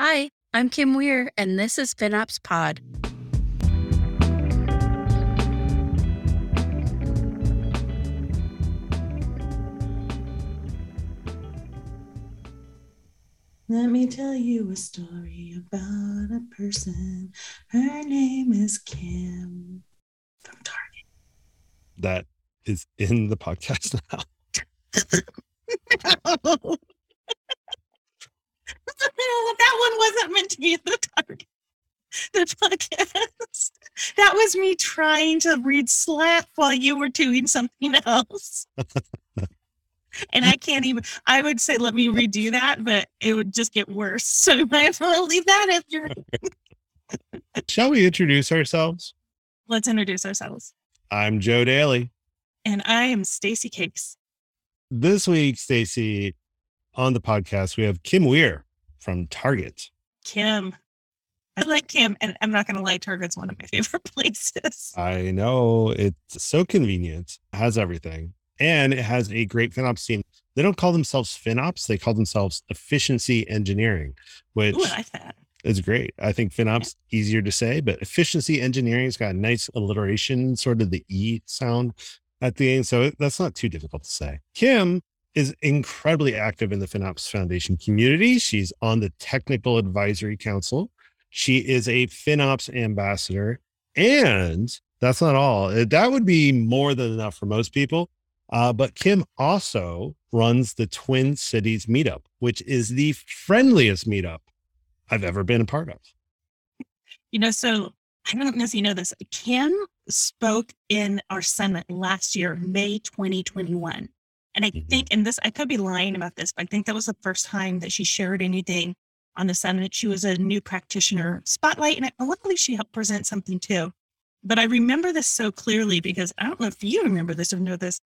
Hi, I'm Kim Wier, and this is FinOps Pod. Let me tell you a story about a person. Her name is Kim from Target. that is in the podcast now. that one wasn't meant to be in the Target. The podcast. That was me trying to read Slack while you were doing something else. and I can't even, I would say, let me redo that, but it would just get worse. So you might as well leave that if you're. Shall we introduce ourselves? Let's introduce ourselves. I'm Joe Daly. And I am Stacy Cakes. This week, Stacy, on the podcast, we have Kim Wier from Target. Kim. I like Kim, and I'm not going to lie, Target's one of my favorite places. I know it's so convenient, has everything, and it has a great FinOps team. They don't call themselves FinOps, they call themselves efficiency engineering, which Ooh, I like that. is great. I think FinOps easier to say, but efficiency engineering's got a nice alliteration, sort of the E sound at the end. So that's not too difficult to say. Kim is incredibly active in the FinOps Foundation community. She's on the Technical Advisory Council. She is a FinOps ambassador. And that's not all. Uh, That would be more than enough for most people. Uh, but Kim also runs the Twin Cities Meetup, which is the friendliest meetup I've ever been a part of. You know, so I don't know if you know this. Kim spoke in our summit last year, May 2021. And I Mhm. think, and this, I could be lying about this, but I think that was the first time that she shared anything on the summit. She was a new practitioner spotlight, and I, I believe she helped present something too. But I remember this so clearly because I don't know if you remember this or know this.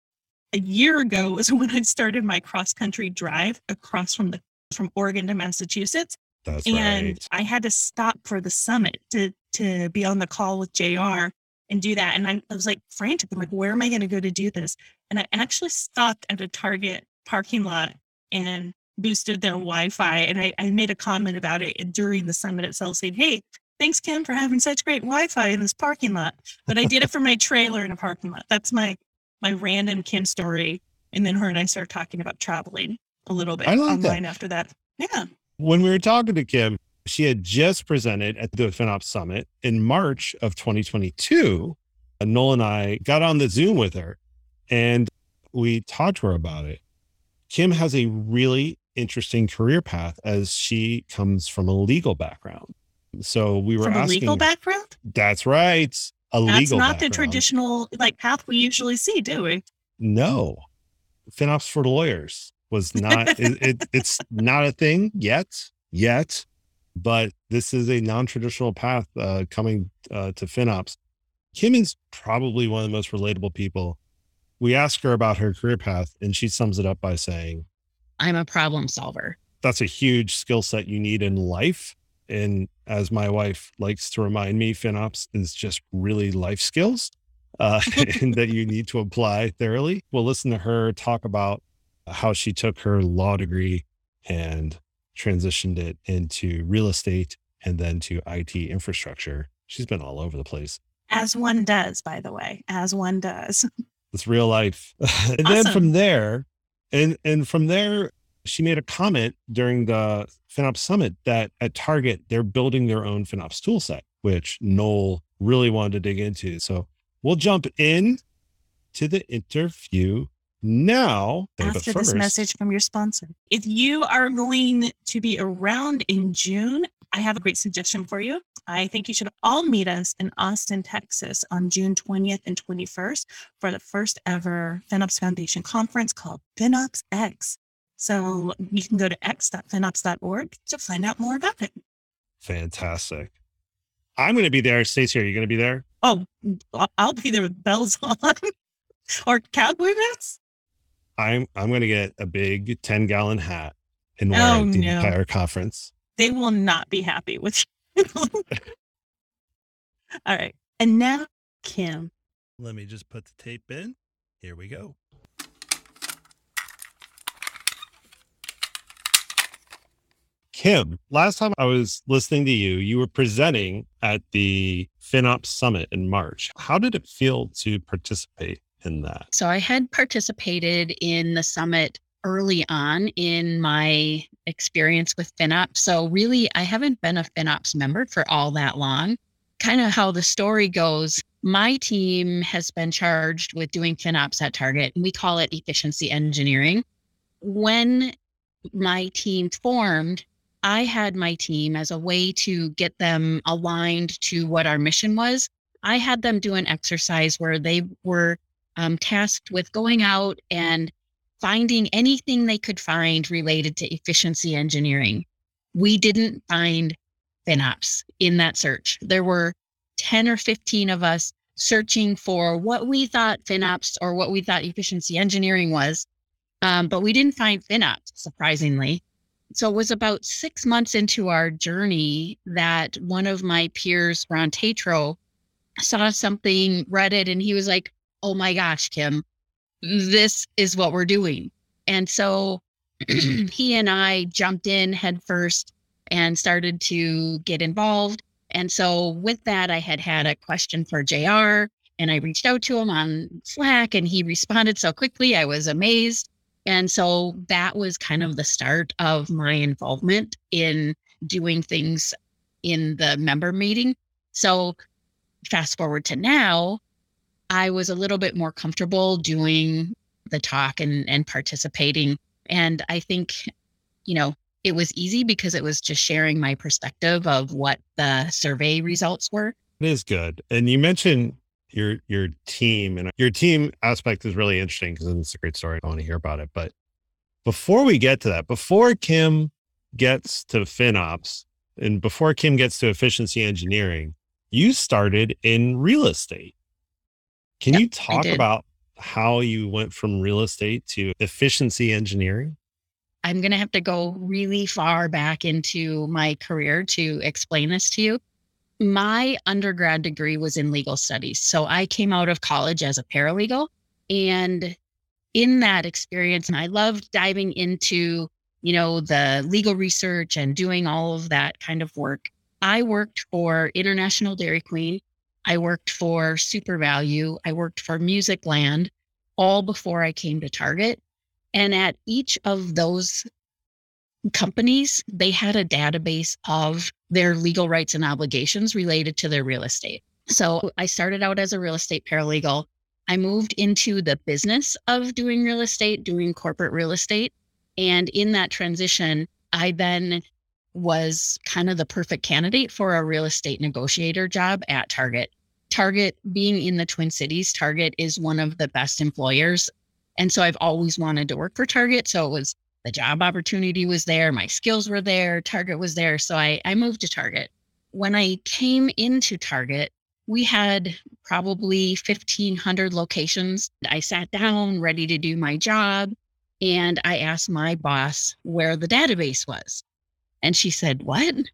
A year ago was when I started my cross country drive across from the from Oregon to Massachusetts That's and right. I had to stop for the summit to to be on the call with JR and do that. And I, I was like frantic. I'm like, where am I going to go to do this? And I actually stopped at a Target parking lot and boosted their Wi-Fi. And I, I made a comment about it during the summit itself, saying, "Hey, thanks Kim for having such great Wi-Fi in this parking lot." But I did it for my trailer in a parking lot. That's my my random Kim story. And then her and I started talking about traveling a little bit I like that. online after that. Yeah. when we were talking to Kim, she had just presented at the FinOps Summit in March of 2022. And Noel and I got on the Zoom with her and we talked to her about it. Kim has a really interesting career path as she comes from a legal background. So we were From a legal background? that's right, a That's legal not the traditional like path we usually see, do we? No, FinOps for lawyers was not. it, it, it's not a thing yet, yet, but this is a non-traditional path uh, coming uh, to FinOps. Kim is probably one of the most relatable people. We ask her about her career path, and she sums it up by saying, I'm a problem solver. "That's a huge skill set you need in life." And as my wife likes to remind me, FinOps is just really life skills uh, and that you need to apply thoroughly. We'll listen to her talk about how she took her law degree and transitioned it into real estate and then to IT infrastructure. She's been all over the place. As one does, by the way, as one does. It's real life. and then from there, and and from there, she made a comment during the FinOps Summit that at Target they're building their own FinOps toolset, which Noel really wanted to dig into. So we'll jump in to the interview now. But After this message from your sponsor. If you are going to be around in June, I have a great suggestion for you. I think you should all meet us in Austin, Texas on June 20th and 21st for the first ever FinOps Foundation conference called FinOps X. So you can go to x.finops.org to find out more about it. Fantastic. I'm going to be there. Stacey, are you going to be there? Oh, I'll- be there with bells on or cowboy boots. I'm I'm going to get a big 10 gallon hat and wear Oh, it the no. entire conference. They will not be happy with you. All right. And now, Kim. Let me just put the tape in. Here we go. Kim, last time I was listening to you, you were presenting at the FinOps Summit in March. How did it feel to participate in that? So I had participated in the summit early on in my experience with FinOps. So really, I haven't been a FinOps member for all that long. Kind of how the story goes, my team has been charged with doing FinOps at Target, and we call it efficiency engineering. When my team formed, I had my team as a way to get them aligned to what our mission was. I had them do an exercise where they were um, tasked with going out and finding anything they could find related to efficiency engineering. We didn't find FinOps in that search. There were 10 or 15 of us searching for what we thought FinOps or what we thought efficiency engineering was, um, but we didn't find FinOps, surprisingly. So it was about six months into our journey that one of my peers, Ron Tatro, saw something, read it, and he was like, Oh my gosh, Kim, this is what we're doing. And so he and I jumped in headfirst and started to get involved. And so with that, I had had a question for JR and I reached out to him on Slack and he responded so quickly. I was amazed. And so that was kind of the start of my involvement in doing things in the member meeting. So fast forward to now, I was a little bit more comfortable doing the talk and, and participating. And I think, you know, it was easy because it was just sharing my perspective of what the survey results were. It is good. And you mentioned your your team and your team aspect is really interesting because it's a great story. I want to hear about it. But before we get to that, before Kim gets to FinOps and before Kim gets to efficiency engineering, you started in real estate. Can Yep, you talk about how you went from real estate to efficiency engineering? I'm going to have to go really far back into my career to explain this to you. My undergrad degree was in legal studies. So I came out of college as a paralegal. And in that experience, and I loved diving into, you know, the legal research and doing all of that kind of work. I worked for International Dairy Queen. I worked for SuperValu. I worked for Musicland all before I came to Target. And at each of those companies, they had a database of their legal rights and obligations related to their real estate. So I started out as a real estate paralegal. I moved into the business of doing real estate, doing corporate real estate. And in that transition, I then was kind of the perfect candidate for a real estate negotiator job at Target. Target, being in the Twin Cities, Target is one of the best employers and so I've always wanted to work for Target. So it was the job opportunity was there, my skills were there, Target was there. So I, I moved to Target. When I came into Target, we had probably 1,500 locations. I sat down ready to do my job and I asked my boss where the database was. And she said, What?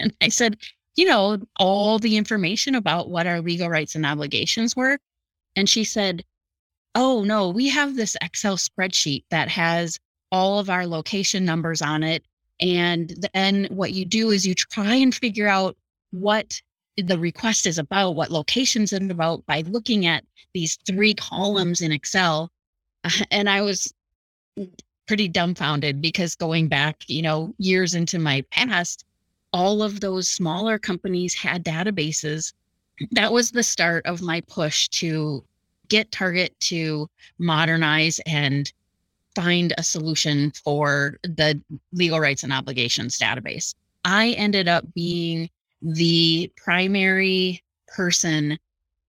And I said, You know, all the information about what our legal rights and obligations were. And she said, Oh, no, we have this Excel spreadsheet that has all of our location numbers on it. And then what you do is you try and figure out what the request is about, what locations it's about by looking at these three columns in Excel. And I was pretty dumbfounded because going back, you know, years into my past, all of those smaller companies had databases. That was the start of my push to get Target to modernize and find a solution for the legal rights and obligations database. I ended up being the primary person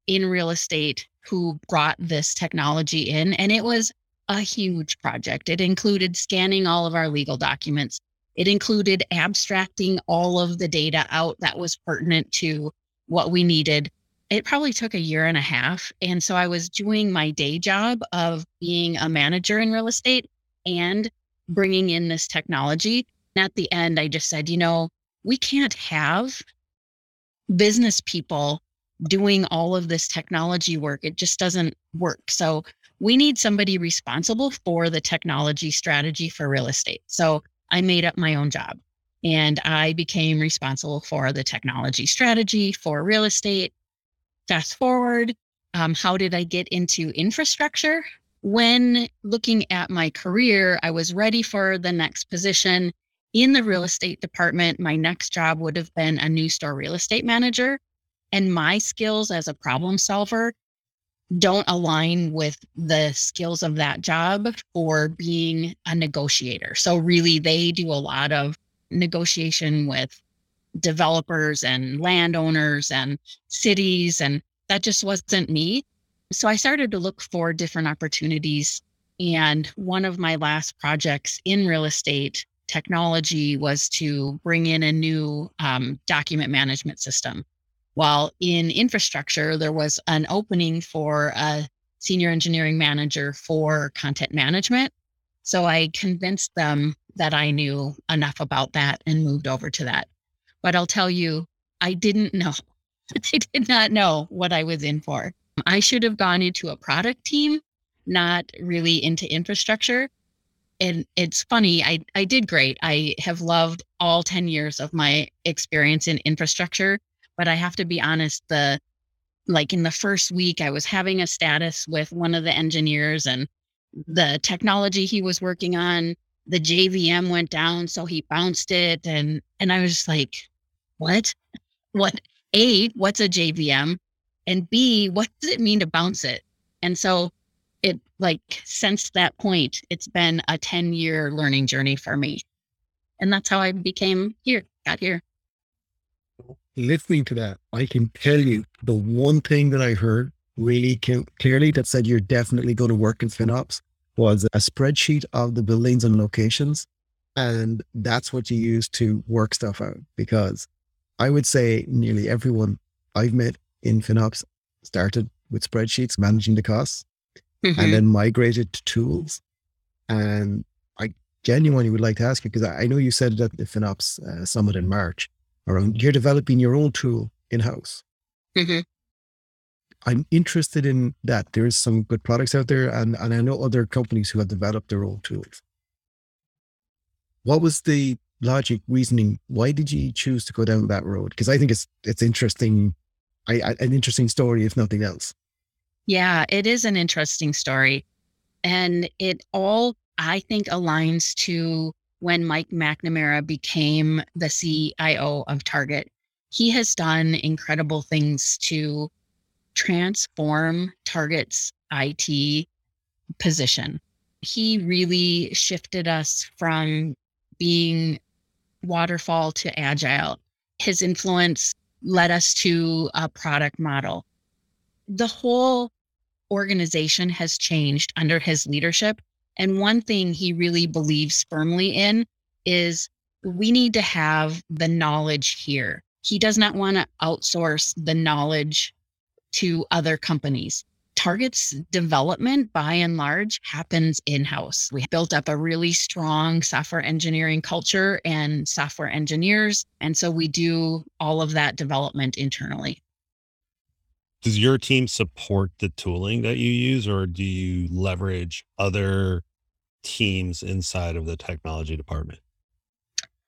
in real estate who brought this technology in, and it was a huge project. It included scanning all of our legal documents. It included abstracting all of the data out that was pertinent to what we needed it probably took a year and a half. And so I was doing my day job of being a manager in real estate and bringing in this technology. And at the end, I just said, you know, we can't have business people doing all of this technology work. It just doesn't work. So we need somebody responsible for the technology strategy for real estate. So I made up my own job. and I became responsible for the technology strategy for real estate. Fast forward, um, how did I get into infrastructure? When looking at my career, I was ready for the next position in the real estate department. My next job would have been a new store real estate manager. And my skills as a problem solver don't align with the skills of that job for being a negotiator. So, really, they do a lot of negotiation with developers and landowners and cities. And that just wasn't me. So, I started to look for different opportunities. And one of my last projects in real estate technology was to bring in a new um, document management system while in infrastructure, there was an opening for a senior engineering manager for content management. So I convinced them that I knew enough about that and moved over to that. But I'll tell you, I didn't know. I did not know what I was in for. I should have gone into a product team, not really into infrastructure. And it's funny, I, I did great. I have loved all 10 years of my experience in infrastructure but I have to be honest, the like in the first week, I was having a status with one of the engineers and mm-hmm. the technology he was working on, the JVM went down, so he bounced it. And and I was like, what? What A, what's a JVM? And B, what does it mean to bounce it? And so it like since that point, it's been a 10 year learning journey for me. And that's how I became here, got here listening to that, I can tell you the one thing that I heard really clearly that said you're definitely going to work in FinOps was a spreadsheet of the buildings and locations. And that's what you use to work stuff out. Because I would say nearly everyone I've met in FinOps started with spreadsheets, managing the costs, mm-hmm. and then migrated to tools. And I genuinely would like to ask you, because I know you said it at the FinOps uh, Summit in March, around you're developing your own tool in house. Mm-hmm. I'm interested in that. There's some good products out there, and, and I know other companies who have developed their own tools. What was the logic reasoning? Why did you choose to go down that road? Because I think it's it's interesting, I, I, an interesting story, if nothing else. Yeah, it is an interesting story, and it all I think aligns to when Mike McNamara became the CIO of Target. He has done incredible things to transform Target's IT position. He really shifted us from being waterfall to agile. His influence led us to a product model. The whole organization has changed under his leadership. And one thing he really believes firmly in is we need to have the knowledge here. He does not want to outsource the knowledge to other companies. Target's development by and large happens in house. We built up a really strong software engineering culture and software engineers. And so we do all of that development internally does your team support the tooling that you use or do you leverage other teams inside of the technology department?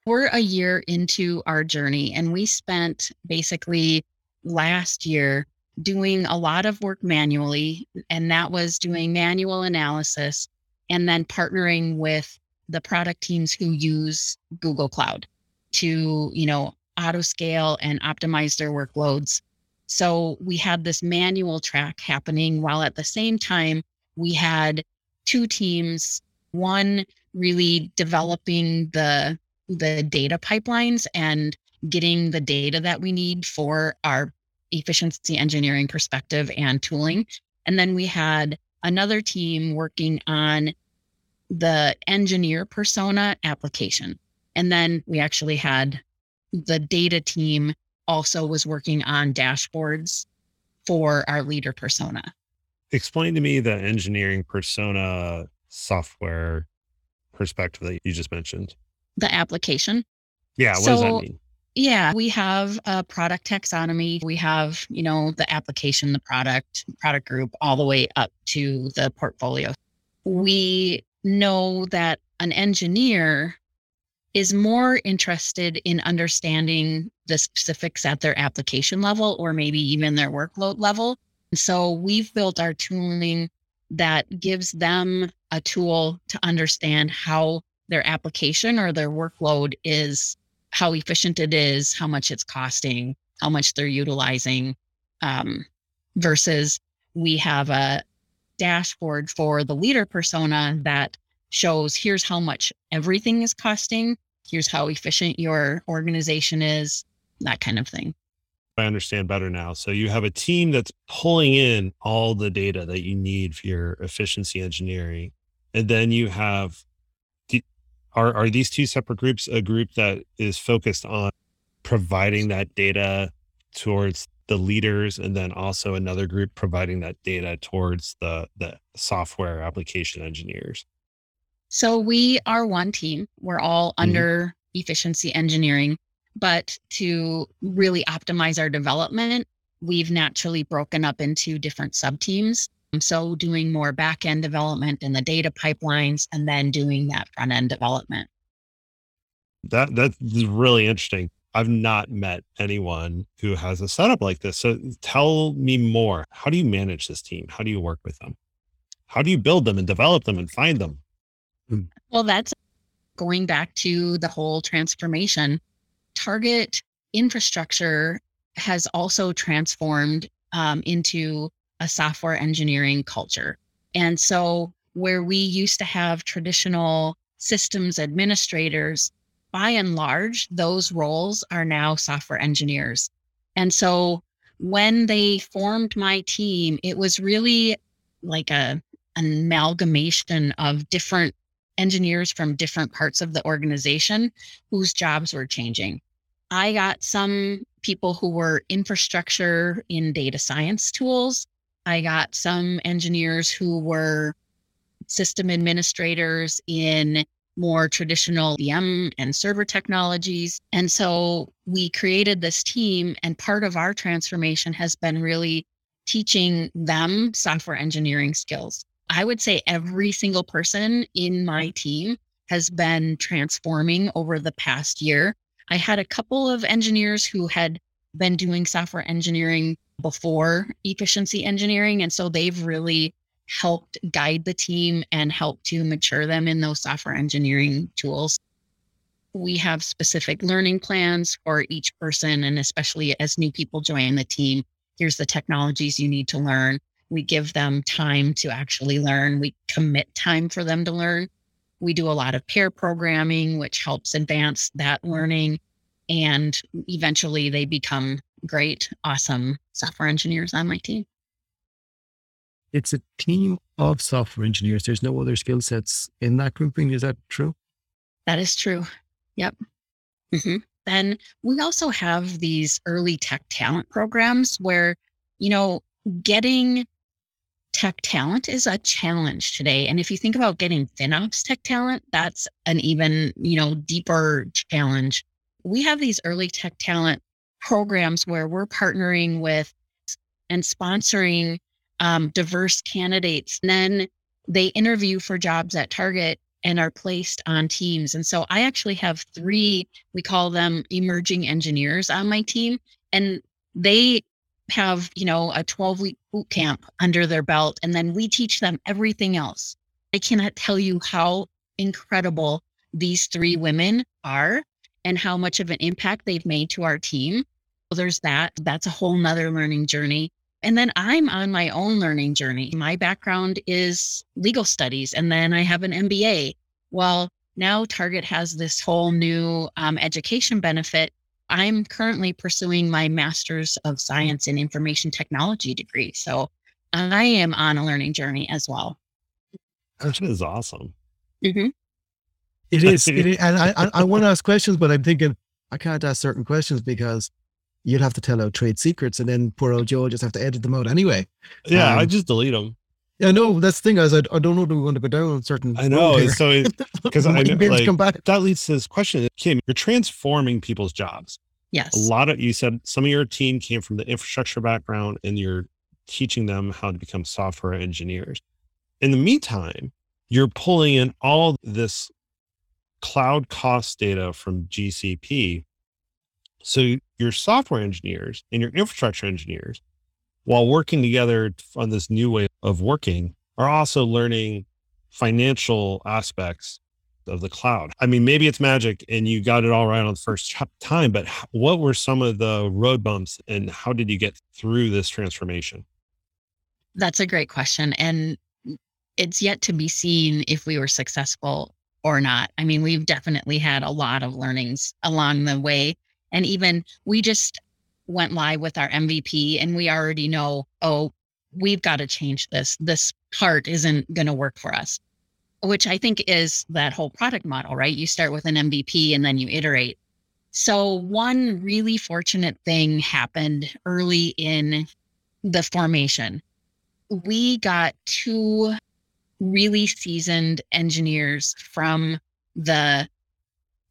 We're a year into our journey and we spent basically last year doing a lot of work manually and that was doing manual analysis and then partnering with the product teams who use google cloud to you know auto scale and optimize their workloads. So we had this manual track happening while at the same time we had two teams, one really developing the the data pipelines and getting the data that we need for our efficiency engineering perspective and tooling. And then we had another team working on the engineer persona application. And then we actually had the data team also was working on dashboards for our leader persona. Explain to me the engineering persona software perspective that you just mentioned. The application. Yeah, what so, does that mean? Yeah, we have a product taxonomy. We have, you know, the application, the product, product group, all the way up to the portfolio. We know that an engineer is more interested in understanding the specifics at their application level or maybe even their workload level. So we've built our tooling that gives them a tool to understand how their application or their workload is, how efficient it is, how much it's costing, how much they're utilizing, um, versus we have a dashboard for the leader persona that shows here's how much everything is costing, here's how efficient your organization is, that kind of thing. I understand better now. So you have a team that's pulling in all the data that you need for your efficiency engineering. And then you have are are these two separate groups a group that is focused on providing that data towards the leaders and then also another group providing that data towards the the software application engineers so we are one team we're all mm-hmm. under efficiency engineering but to really optimize our development we've naturally broken up into different sub teams so doing more back end development in the data pipelines and then doing that front end development that that's really interesting I've not met anyone who has a setup like this. So tell me more. How do you manage this team? How do you work with them? How do you build them and develop them and find them? Hmm. Well, that's going back to the whole transformation. Target infrastructure has also transformed um, into a software engineering culture. And so, where we used to have traditional systems administrators by and large, those roles are now software engineers. And so when they formed my team, it was really like a an amalgamation of different engineers from different parts of the organization whose jobs were changing. I got some people who were infrastructure in data science tools. I got some engineers who were system administrators in more traditional VM and server technologies. And so we created this team, and part of our transformation has been really teaching them software engineering skills. I would say every single person in my team has been transforming over the past year. I had a couple of engineers who had been doing software engineering before efficiency engineering. And so they've really helped guide the team and help to mature them in those software engineering tools. We have specific learning plans for each person, and especially as new people join the team, here's the technologies you need to learn. We give them time to actually learn, we commit time for them to learn. We do a lot of pair programming, which helps advance that learning. And eventually they become great, awesome software engineers on my team it's a team of software engineers. There's no other skill sets in that grouping. Is that true? That is true. Yep. Mm-hmm. Then we also have these early tech talent programs where, you know, getting tech talent is a challenge today. And if you think about getting FinOps tech talent, that's an even, you know, deeper challenge. We have these early tech talent programs where we're partnering with and sponsoring um, diverse candidates. And then they interview for jobs at Target and are placed on teams. And so I actually have three, we call them emerging engineers on my team. And they have, you know, a 12 week boot camp under their belt. And then we teach them everything else. I cannot tell you how incredible these three women are and how much of an impact they've made to our team. So there's that. That's a whole nother learning journey. And then I'm on my own learning journey. My background is legal studies, and then I have an MBA. Well, now Target has this whole new um, education benefit. I'm currently pursuing my master's of science in information technology degree. So I am on a learning journey as well. That is awesome. Mm-hmm. It is. It is. And I, I, I want to ask questions, but I'm thinking I can't ask certain questions because you'd have to tell out trade secrets, and then poor old Joe just have to edit them out anyway. Yeah, um, I just delete them. Yeah, no, that's the thing. Is I, I don't know that we're going to go down on certain. I know. So because I know, like, come back. that leads to this question, Kim. You're transforming people's jobs. Yes. A lot of you said some of your team came from the infrastructure background, and you're teaching them how to become software engineers. In the meantime, you're pulling in all this cloud cost data from GCP. So your software engineers and your infrastructure engineers, while working together on this new way of working, are also learning financial aspects of the cloud. I mean, maybe it's magic and you got it all right on the first time, but what were some of the road bumps and how did you get through this transformation? That's a great question. And it's yet to be seen if we were successful or not. I mean, we've definitely had a lot of learnings along the way. And even we just went live with our MVP and we already know, oh, we've got to change this. This part isn't going to work for us which I think is that whole product model, right? You start with an MVP and then you iterate. So, one really fortunate thing happened early in the formation. We got two really seasoned engineers from the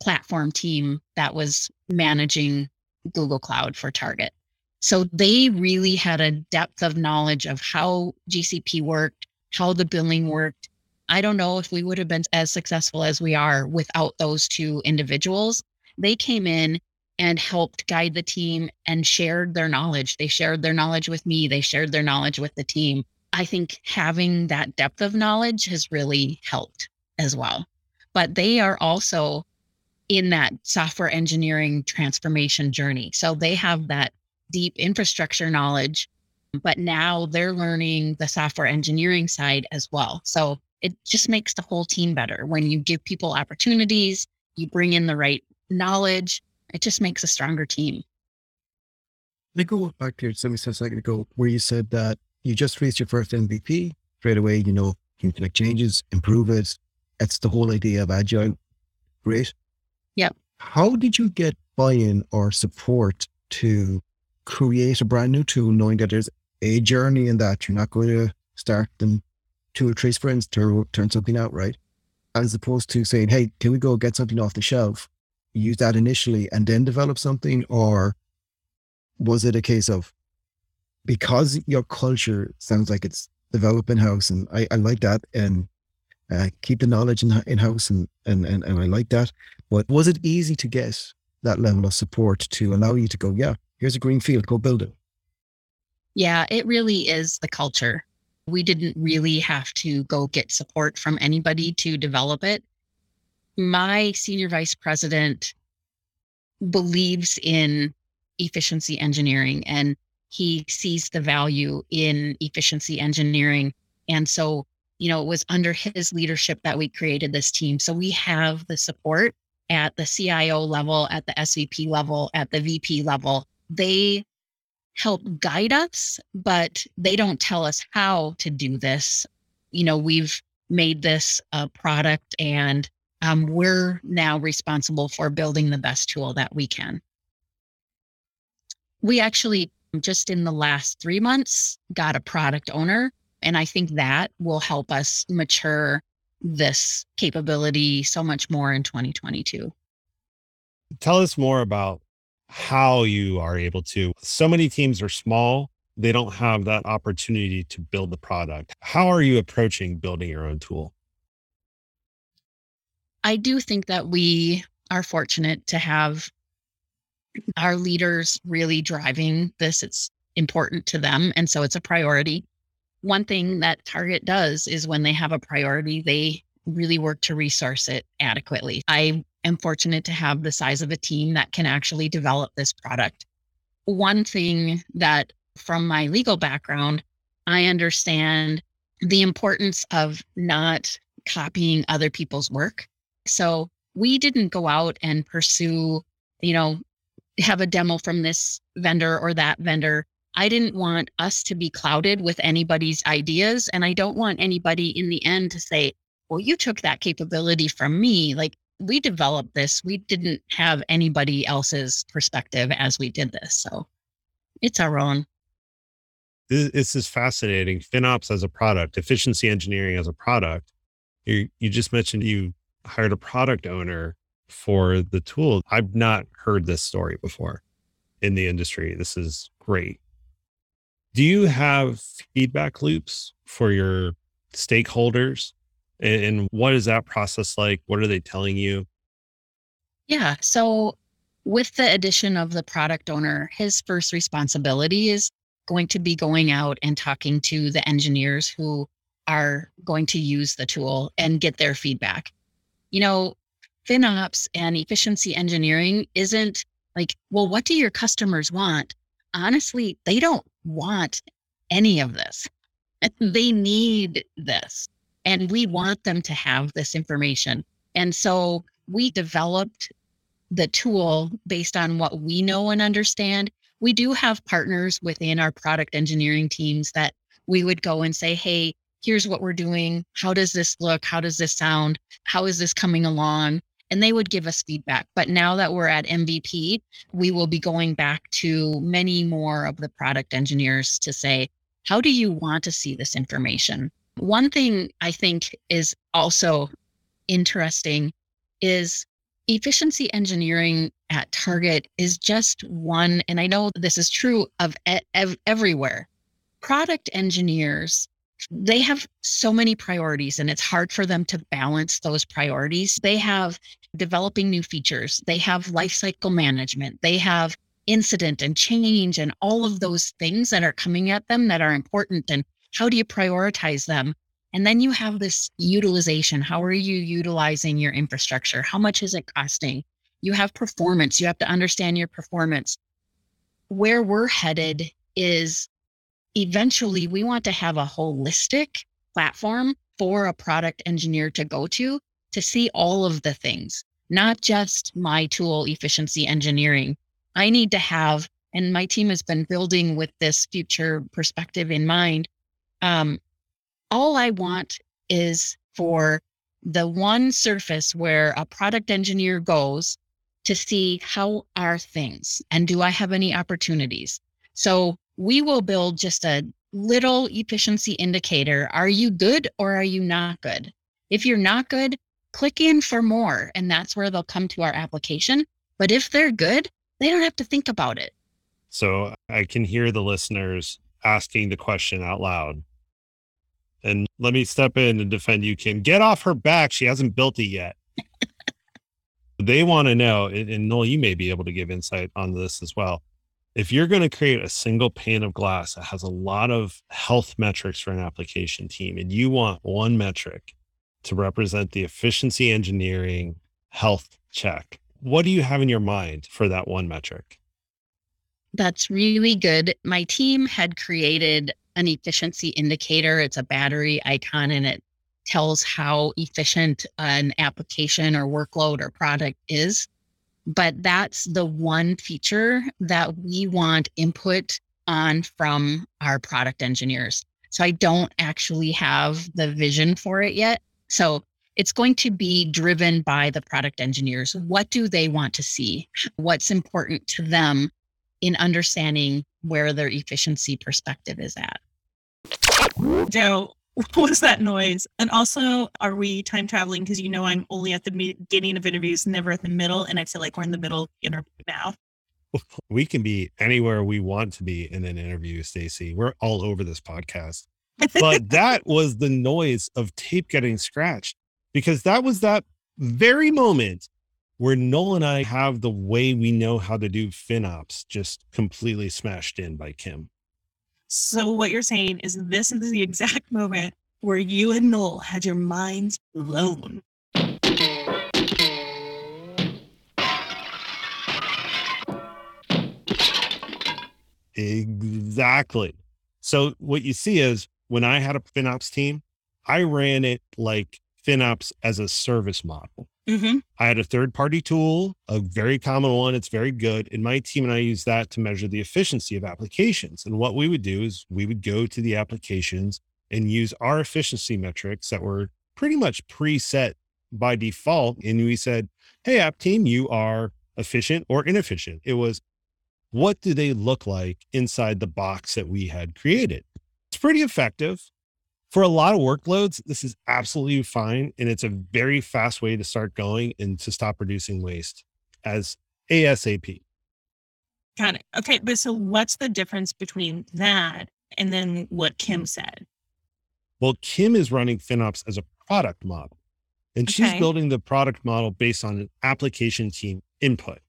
platform team that was managing Google Cloud for Target. So, they really had a depth of knowledge of how GCP worked, how the billing worked, I don't know if we would have been as successful as we are without those two individuals. They came in and helped guide the team and shared their knowledge. They shared their knowledge with me, they shared their knowledge with the team. I think having that depth of knowledge has really helped as well. But they are also in that software engineering transformation journey. So they have that deep infrastructure knowledge, but now they're learning the software engineering side as well. So it just makes the whole team better when you give people opportunities, you bring in the right knowledge, it just makes a stronger team. Let me go back to something said a second ago where you said that you just released your first MVP straight away, you know, you can make changes, improve it. That's the whole idea of agile. Great. Yep. How did you get buy-in or support to create a brand new tool, knowing that there's a journey in that you're not going to start them two or three sprints to turn something out right, as opposed to saying, "Hey, can we go get something off the shelf, use that initially, and then develop something?" Or was it a case of because your culture sounds like it's develop in house, and I, I like that, and uh, keep the knowledge in in house, and, and and and I like that. But was it easy to get that level of support to allow you to go, yeah, here's a green field, go build it? Yeah, it really is the culture. We didn't really have to go get support from anybody to develop it. My senior vice president believes in efficiency engineering and he sees the value in efficiency engineering. And so, you know, it was under his leadership that we created this team. So we have the support at the CIO level, at the SVP level, at the VP level. They help guide us, but they don't tell us how to do this. You know, we've made this a product and um, we're now responsible for building the best tool that we can. We actually, just in the last three months, got a product owner. And I think that will help us mature this capability so much more in 2022. Tell us more about how you are able to. So many teams are small, they don't have that opportunity to build the product. How are you approaching building your own tool? I do think that we are fortunate to have our leaders really driving this. It's important to them. And so it's a priority. One thing that Target does is when they have a priority, they really work to resource it adequately. I am fortunate to have the size of a team that can actually develop this product. One thing that from my legal background, I understand the importance of not copying other people's work. So we didn't go out and pursue, you know, have a demo from this vendor or that vendor. I didn't want us to be clouded with anybody's ideas. And I don't want anybody in the end to say, well, you took that capability from me. Like we developed this. We didn't have anybody else's perspective as we did this. So it's our own. This is fascinating. FinOps as a product, efficiency engineering as a product. You, you just mentioned you hired a product owner for the tool. I've not heard this story before in the industry. This is great. Do you have feedback loops for your stakeholders and, what is that process like? What are they telling you? Yeah. So, with the addition of the product owner, his first responsibility is going to be going out and talking to the engineers who are going to use the tool and get their feedback. You know, FinOps and efficiency engineering isn't like, well, what do your customers want? Honestly, they don't want any of this. They need this. And we want them to have this information. And so we developed the tool based on what we know and understand. We do have partners within our product engineering teams that we would go and say, hey, here's what we're doing. How does this look? How does this sound? How is this coming along? And they would give us feedback. But now that we're at MVP, we will be going back to many more of the product engineers to say, how do you want to see this information? One thing I think is also interesting is efficiency engineering at Target is just one, and I know this is true of e- everywhere. Product engineers, they have so many priorities, and it's hard for them to balance those priorities. They have developing new features, they have lifecycle management, they have incident and change, and all of those things that are coming at them that are important. And how do you prioritize them? And then you have this utilization. How are you utilizing your infrastructure? How much is it costing? You have performance. You have to understand your performance. Where we're headed is eventually we want to have a holistic platform for a product engineer to go to to see all of the things, not just my tool efficiency engineering. I need to have, and my team has been building with this future perspective in mind. Um, all I want is for the one surface where a product engineer goes to see how are things and do I have any opportunities. So we will build just a little efficiency indicator. Are you good or are you not good? If you're not good, click in for more, and that's where they'll come to our application. But if they're good, they don't have to think about it. So I can hear the listeners asking the question out loud. And let me step in and defend you, Kim. Get off her back. She hasn't built it yet. they want to know, and Noel, you may be able to give insight on this as well. If you're going to create a single pane of glass that has a lot of health metrics for an application team, and you want one metric to represent the efficiency engineering health check, what do you have in your mind for that one metric? That's really good. My team had created an efficiency indicator. It's a battery icon and it tells how efficient an application or workload or product is. But that's the one feature that we want input on from our product engineers. So I don't actually have the vision for it yet. So it's going to be driven by the product engineers. What do they want to see? What's important to them in understanding where their efficiency perspective is at? Joe, what was that noise? And also, are we time traveling? Because you know I'm only at the beginning of interviews, never at the middle, and I feel like we're in the middle of the interview now. We can be anywhere we want to be in an interview, Stacy. We're all over this podcast. but that was the noise of tape getting scratched because that was that very moment where Noel and I have the way we know how to do FinOps just completely smashed in by Kim. So what you're saying is this is the exact moment where you and Noel had your minds blown. Exactly. So what you see is when I had a FinOps team, I ran it like FinOps as a service model. Mm-hmm. I had a third party tool, a very common one. It's very good. And my team and I use that to measure the efficiency of applications. And what we would do is we would go to the applications and use our efficiency metrics that were pretty much preset by default. And we said, Hey, app team, you are efficient or inefficient. It was what do they look like inside the box that we had created? It's pretty effective for a lot of workloads, this is absolutely fine. And it's a very fast way to start going and to stop reducing waste as ASAP. Got it. Okay. But so what's the difference between that and then what Kim said? Well, Kim is running FinOps as a product model. And she's building the product model based on an application team input.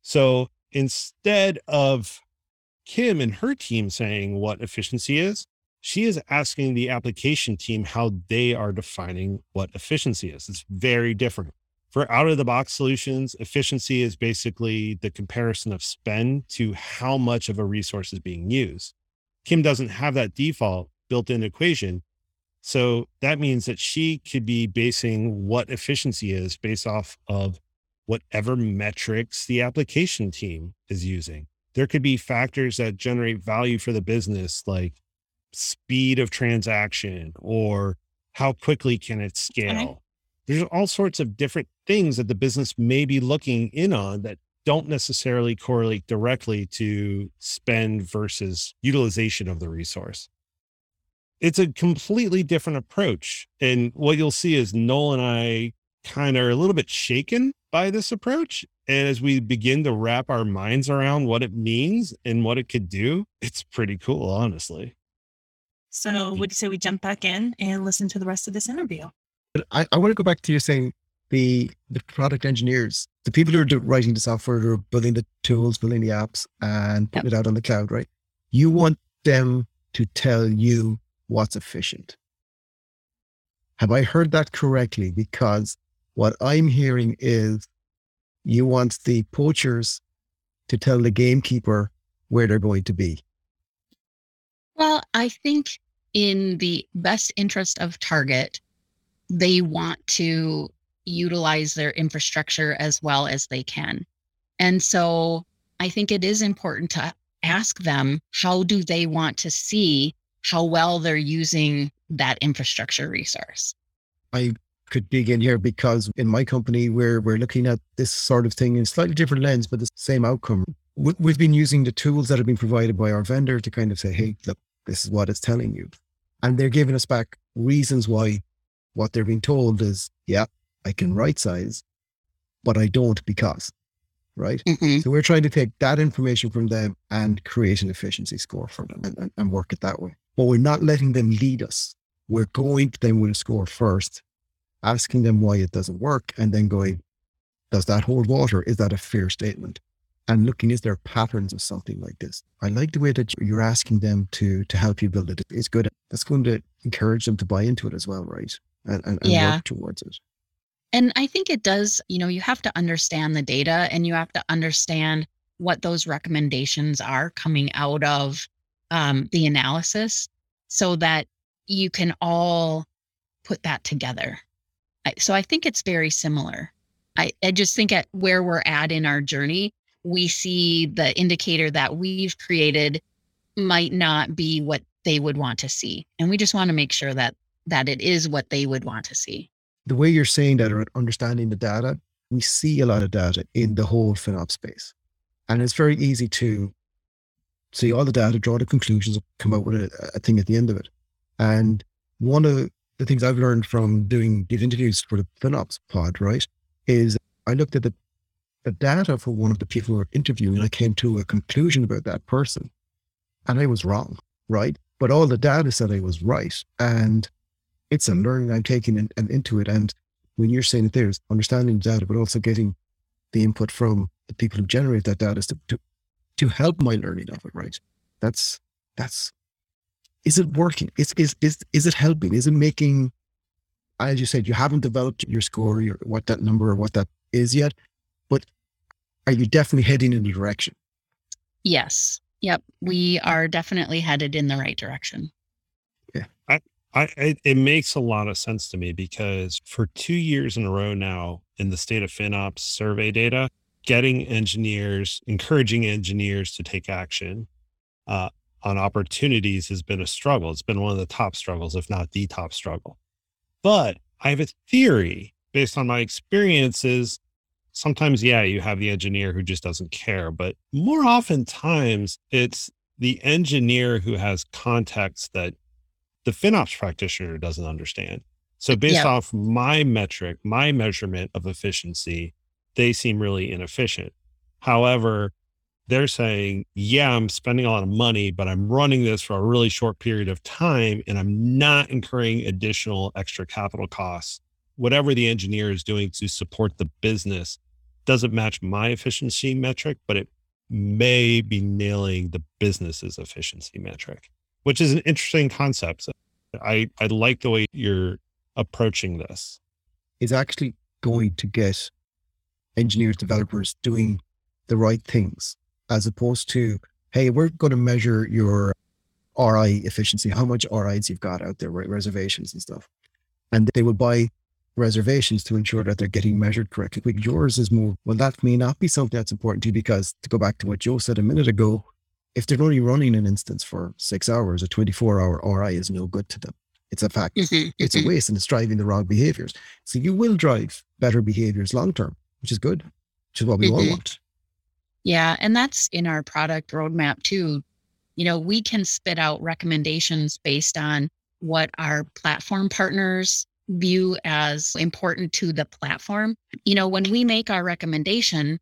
So instead of Kim and her team saying what efficiency is, she is asking the application team how they are defining what efficiency is. It's very different. For out of the box solutions, efficiency is basically the comparison of spend to how much of a resource is being used. Kim doesn't have that default built in equation. So that means that she could be basing what efficiency is based off of whatever metrics the application team is using. There could be factors that generate value for the business, like speed of transaction or how quickly can it scale. There's all sorts of different things that the business may be looking in on that don't necessarily correlate directly to spend versus utilization of the resource. It's a completely different approach. And what you'll see is Noel and I kind of are a little bit shaken by this approach. And as we begin to wrap our minds around what it means and what it could do, it's pretty cool, honestly. So would you say we jump back in and listen to the rest of this interview? But I, I want to go back to you saying the the product engineers, the people who are writing the software, who are building the tools, building the apps, and putting it out on the cloud, right? You want them to tell you what's efficient. Have I heard that correctly? Because what I'm hearing is you want the poachers to tell the gamekeeper where they're going to be. Well, I think in the best interest of Target, they want to utilize their infrastructure as well as they can. And so I think it is important to ask them how do they want to see how well they're using that infrastructure resource. I could dig in here because in my company we're we're looking at this sort of thing in a slightly different lens, but the same outcome. We- We've been using the tools that have been provided by our vendor to kind of say, "Hey, look, this is what it's telling you," and they're giving us back reasons why what they're being told is, "Yeah, I can right size, but I don't because." Right. Mhm. So we're trying to take that information from them and create an efficiency score for them and, and, and work it that way. But we're not letting them lead us. We're going to them with a score first, asking them why it doesn't work, and then going, does that hold water? Is that a fair statement? And looking, is there patterns of something like this? I like the way that you're asking them to to help you build it. It's good. That's going to encourage them to buy into it as well, right? And, and, and Yeah. work towards it. And I think it does, you know, you have to understand the data and you have to understand what those recommendations are coming out of um, the analysis so that you can all put that together. I, so I think it's very similar. I, I just think at where we're at in our journey, we see the indicator that we've created might not be what they would want to see. And we just want to make sure that that it is what they would want to see. the way you're saying that or understanding the data, we see a lot of data in the whole FinOps space. And it's very easy to see all the data, draw the conclusions, come out with a, a thing at the end of it. And one of the things I've learned from doing these interviews for the FinOps pod, right, is I looked at the, the data for one of the people who were interviewing I came to a conclusion about that person. And I was wrong, right? But all the data said I was right. And it's a learning I'm taking in, and into it. And when you're saying it there's understanding the data, but also getting the input from the people who generate that data to, to, to help my learning of it, right? That's, that's, is it working? Is, is, is, is it helping? Is it making, as you said, you haven't developed your score, your, what that number or what that is yet, are you definitely heading in the direction? Yes. Yep. We are definitely headed in the right direction. Yeah. I, it, it makes a lot of sense to me because for two years in a row now in the state of FinOps survey data, getting engineers, encouraging engineers to take action uh, on opportunities has been a struggle. It's been one of the top struggles, if not the top struggle. But I have a theory based on my experiences. Sometimes, yeah, you have the engineer who just doesn't care, but more often times it's the engineer who has context that the FinOps practitioner doesn't understand. So based Yeah. off my metric, my measurement of efficiency, they seem really inefficient. However, they're saying, yeah, I'm spending a lot of money, but I'm running this for a really short period of time and I'm not incurring additional extra capital costs whatever the engineer is doing to support the business doesn't match my efficiency metric, but it may be nailing the business's efficiency metric, which is an interesting concept. I, I like the way you're approaching this. Is actually going to get engineers, developers doing the right things as opposed to, hey, we're going to measure your RI efficiency, how much RIs you've got out there, right? Reservations and stuff. And they will buy reservations to ensure that they're getting measured correctly. But yours is more, well, that may not be something that's important to you because to go back to what Joe said a minute ago, if they're only running an instance for six hours, a 24 hour RI is no good to them. It's a fact. Mhm, It's a waste and it's driving the wrong behaviors. So you will drive better behaviors long term, which is good, which is what we all Mhm. want. Yeah. And that's in our product roadmap too. You know, we can spit out recommendations based on what our platform partners view as important to the platform. You know, when we make our recommendation,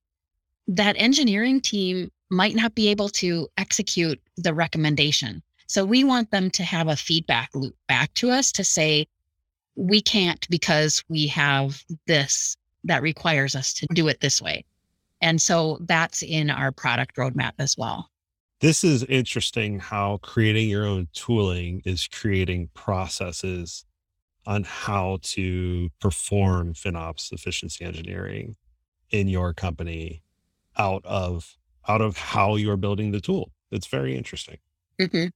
that engineering team might not be able to execute the recommendation. So we want them to have a feedback loop back to us to say, we can't because we have this that requires us to do it this way. And so that's in our product roadmap as well. This is interesting how creating your own tooling is creating processes on how to perform FinOps efficiency engineering in your company out of out of how you're building the tool. It's very interesting. Mhm.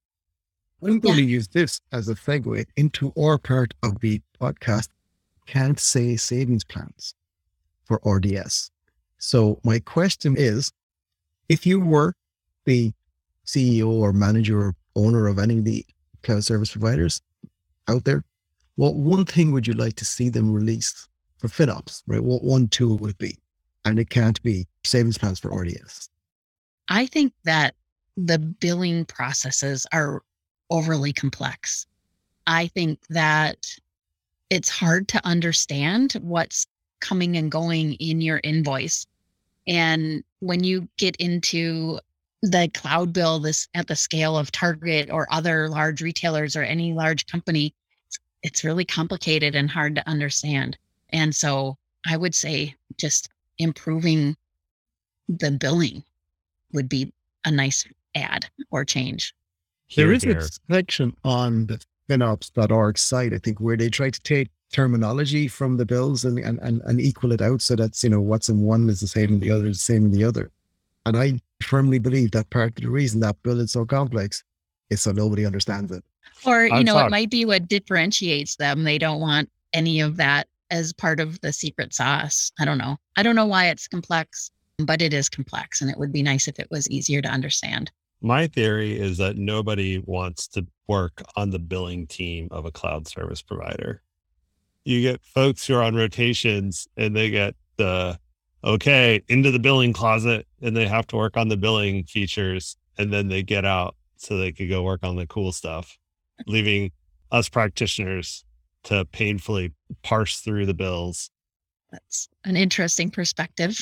I'm going Yeah. to use this as a segue into our part of the podcast. Can't say savings plans for RDS. So my question is, if you were the CEO or manager or owner of any of the cloud service providers out there, what one thing would you like to see them release for FinOps, right? What one tool would be? And it can't be savings plans for RDS. I think that the billing processes are overly complex. I think that it's hard to understand what's coming and going in your invoice. And when you get into the cloud bill this at the scale of Target or other large retailers or any large company, it's, it's really complicated and hard to understand. And so I would say just improving the billing would be a nice add or change. There Here, is here. a section on the FinOps.org site, I think, where they try to take terminology from the bills and, and, and, and equal it out so that's, you know, what's in one is the same in the other is the same in the other. And I firmly believe that part of the reason that bill is so complex is so nobody understands it. Or, you I've know, talked- it might be what differentiates them. They don't want any of that as part of the secret sauce. I don't know. I don't know why it's complex, but it is complex and it would be nice if it was easier to understand. My theory is that nobody wants to work on the billing team of a cloud service provider. You get folks who are on rotations and they get the okay into the billing closet and they have to work on the billing features and then they get out so they could go work on the cool stuff, leaving us practitioners to painfully parse through the bills. That's an interesting perspective.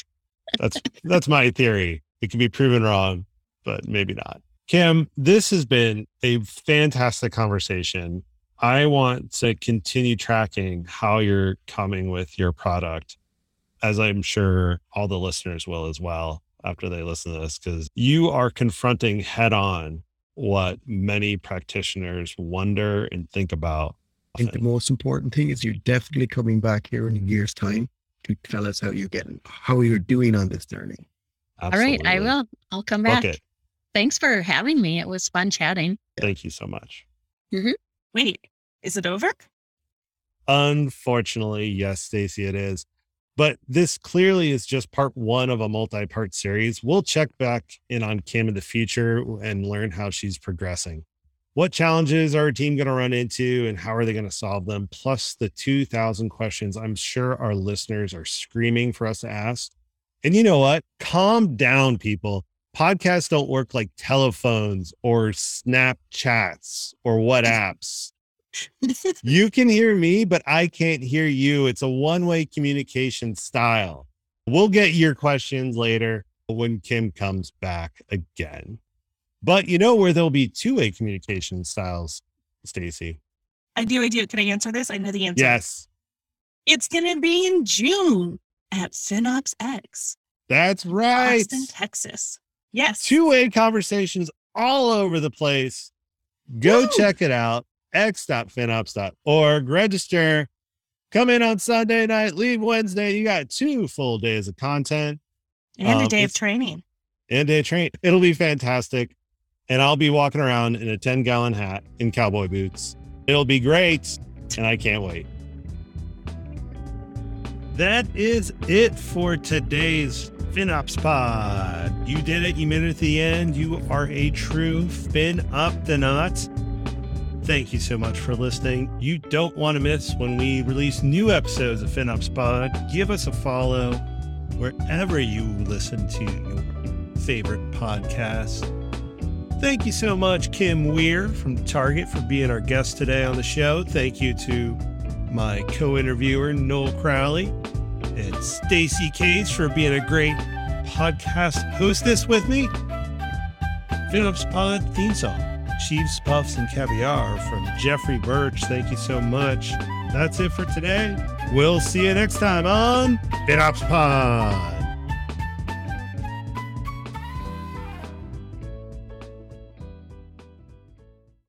That's that's my theory. It can be proven wrong, but maybe not. Kim, this has been a fantastic conversation. I want to continue tracking how you're coming with your product, as I'm sure all the listeners will as well after they listen to this, because you are confronting head on what many practitioners wonder and think about. I think the most important thing is you're definitely coming back here in a mm-hmm. year's time to tell us how you're getting, how you're doing on this journey. All right, I will. I'll come back. it. Thanks for having me. It was fun chatting. Thank you so much. Mm-hmm. Wait, is it over? Unfortunately, yes, Stacy, it is. But this clearly is just part one of a multi-part series. We'll check back in on Kim in the future and learn how she's progressing. What challenges are our team going to run into and how are they going to solve them? Plus the 2000 questions I'm sure our listeners are screaming for us to ask. And you know what? Calm down, people. Podcasts don't work like telephones or Snapchats or WhatsApps you can hear me, but I can't hear you. It's a one way communication style. We'll get your questions later when Kim comes back again. But you know where there'll be two way communication styles, Stacy? I do, I do. Can I answer this? I know the answer. Yes. It's going to be in June at FinOps X, That's right. Austin, Texas. Yes. Two way conversations all over the place. Go Woo! check it out. x.finops.org. Register. Come in on Sunday night, leave Wednesday. You got two full days of content and um, a day of training. and a day train. It'll be fantastic. And I'll be walking around in a 10 gallon hat in cowboy boots. It'll be great. And I can't wait. That is it for today's FinOps Pod. You did it. You made it to the end. You are a true Fin Up the Knots. Thank you so much for listening. You don't want to miss when we release new episodes of FinOps Pod. Give us a follow wherever you listen to your favorite podcast. Thank you so much, Kim Wier from Target, for being our guest today on the show. Thank you to my co-interviewer Noel Crowley and Stacy Case for being a great podcast hostess with me. FinOps Pod theme song, Chiefs, Puffs, and Caviar from Jeffrey Birch. Thank you so much. That's it for today. We'll see you next time on FinOps Pod.